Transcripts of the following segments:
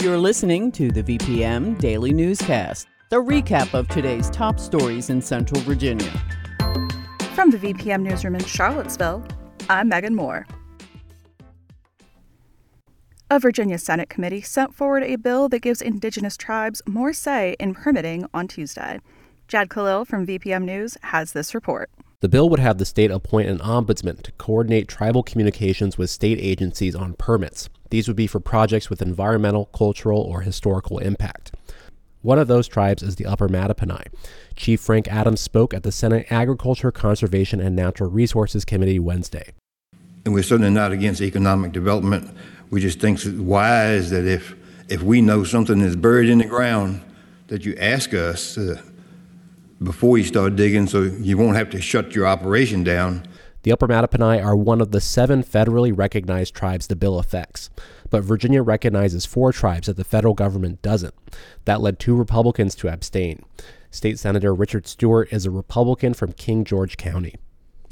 You're listening to the VPM Daily Newscast, the recap of today's top stories in Central Virginia. From the VPM Newsroom in Charlottesville, I'm Megan Moore. A Virginia Senate committee sent forward a bill that gives Indigenous tribes more say in permitting on Tuesday. Jad Khalil from VPM News has this report. The bill would have the state appoint an ombudsman to coordinate tribal communications with state agencies on permits. These would be for projects with environmental, cultural, or historical impact. One of those tribes is the Upper Mattaponi. Chief Frank Adams spoke at the Senate Agriculture, Conservation, and Natural Resources Committee Wednesday. And we're certainly not against economic development. We just think it's wise that if, if we know something is buried in the ground, that you ask us uh, before you start digging so you won't have to shut your operation down the Upper Mattaponi are one of the seven federally recognized tribes the bill affects, but Virginia recognizes four tribes that the federal government doesn't. That led two Republicans to abstain. State Senator Richard Stuart is a Republican from King George County.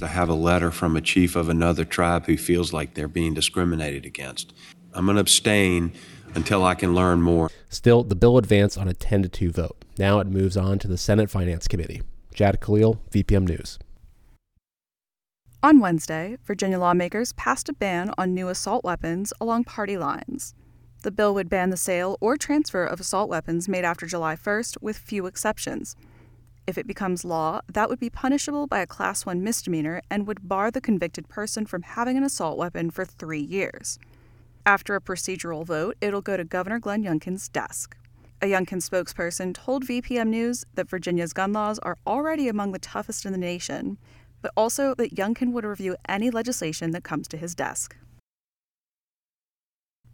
I have a letter from a chief of another tribe who feels like they're being discriminated against. I'm going to abstain until I can learn more. Still, the bill advanced on a 10 to 2 vote. Now it moves on to the Senate Finance Committee. Jad Khalil, VPM News. On Wednesday, Virginia lawmakers passed a ban on new assault weapons along party lines. The bill would ban the sale or transfer of assault weapons made after July 1st, with few exceptions. If it becomes law, that would be punishable by a Class 1 misdemeanor and would bar the convicted person from having an assault weapon for three years. After a procedural vote, it'll go to Governor Glenn Youngkin's desk. A Youngkin spokesperson told VPM News that Virginia's gun laws are already among the toughest in the nation, but also that Youngkin would review any legislation that comes to his desk.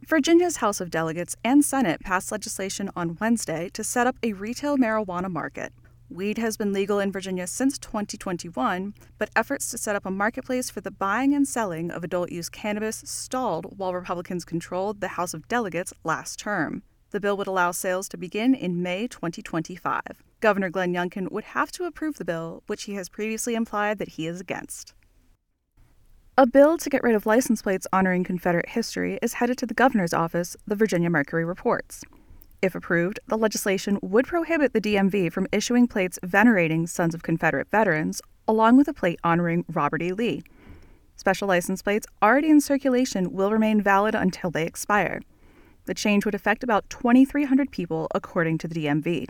Virginia's House of Delegates and Senate passed legislation on Wednesday to set up a retail marijuana market. Weed has been legal in Virginia since 2021, but efforts to set up a marketplace for the buying and selling of adult use cannabis stalled while Republicans controlled the House of Delegates last term. The bill would allow sales to begin in May 2025. Governor Glenn Youngkin would have to approve the bill, which he has previously implied that he is against. A bill to get rid of license plates honoring Confederate history is headed to the governor's office, the Virginia Mercury reports. If approved, the legislation would prohibit the DMV from issuing plates venerating sons of Confederate veterans, along with a plate honoring Robert E. Lee. Special license plates already in circulation will remain valid until they expire. The change would affect about 2,300 people, according to the DMV.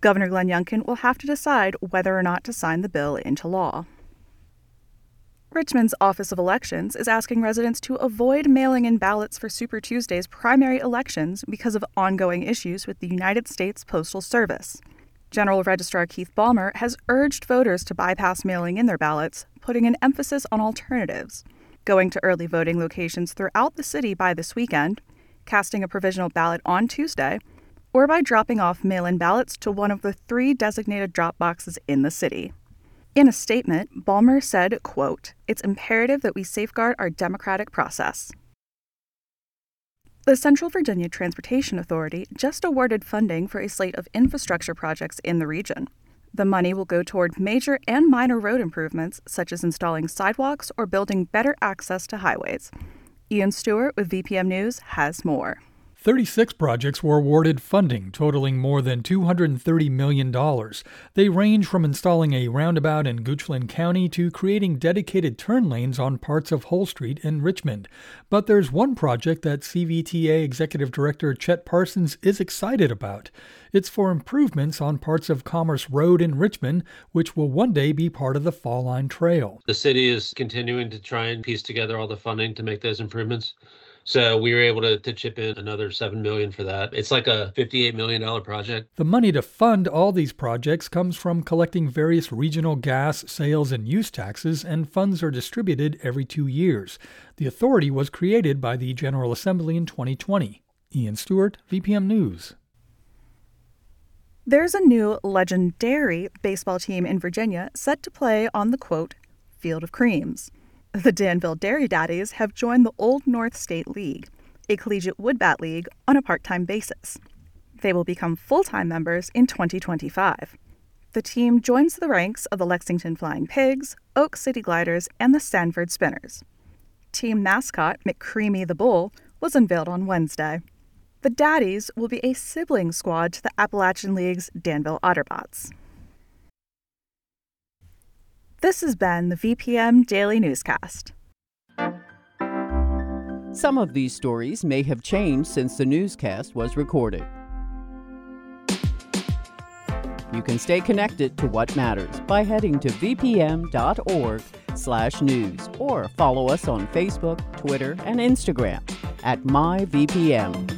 Governor Glenn Youngkin will have to decide whether or not to sign the bill into law. Richmond's Office of Elections is asking residents to avoid mailing in ballots for Super Tuesday's primary elections because of ongoing issues with the United States Postal Service. General Registrar Keith Balmer has urged voters to bypass mailing in their ballots, putting an emphasis on alternatives. Going to early voting locations throughout the city by this weekend, casting a provisional ballot on Tuesday, or by dropping off mail in ballots to one of the three designated drop boxes in the city. In a statement, Balmer said, quote, It's imperative that we safeguard our democratic process. The Central Virginia Transportation Authority just awarded funding for a slate of infrastructure projects in the region. The money will go toward major and minor road improvements, such as installing sidewalks or building better access to highways. Ian Stewart with VPM News has more. 36 projects were awarded funding totaling more than $230 million. They range from installing a roundabout in Goochland County to creating dedicated turn lanes on parts of Hull Street in Richmond. But there's one project that CVTA Executive Director Chet Parsons is excited about. It's for improvements on parts of Commerce Road in Richmond, which will one day be part of the Fall Line Trail. The city is continuing to try and piece together all the funding to make those improvements. So we were able to, to chip in another seven million for that. It's like a fifty-eight million dollar project. The money to fund all these projects comes from collecting various regional gas sales and use taxes, and funds are distributed every two years. The authority was created by the General Assembly in 2020. Ian Stewart, VPM News. There's a new legendary baseball team in Virginia set to play on the quote, Field of Creams. The Danville Dairy Daddies have joined the Old North State League, a collegiate woodbat league, on a part time basis. They will become full time members in 2025. The team joins the ranks of the Lexington Flying Pigs, Oak City Gliders, and the Sanford Spinners. Team mascot McCreamy the Bull was unveiled on Wednesday. The Daddies will be a sibling squad to the Appalachian League's Danville Otterbots. This has been the VPM Daily Newscast. Some of these stories may have changed since the newscast was recorded. You can stay connected to what matters by heading to vpm.org/news or follow us on Facebook, Twitter, and Instagram at myvpm.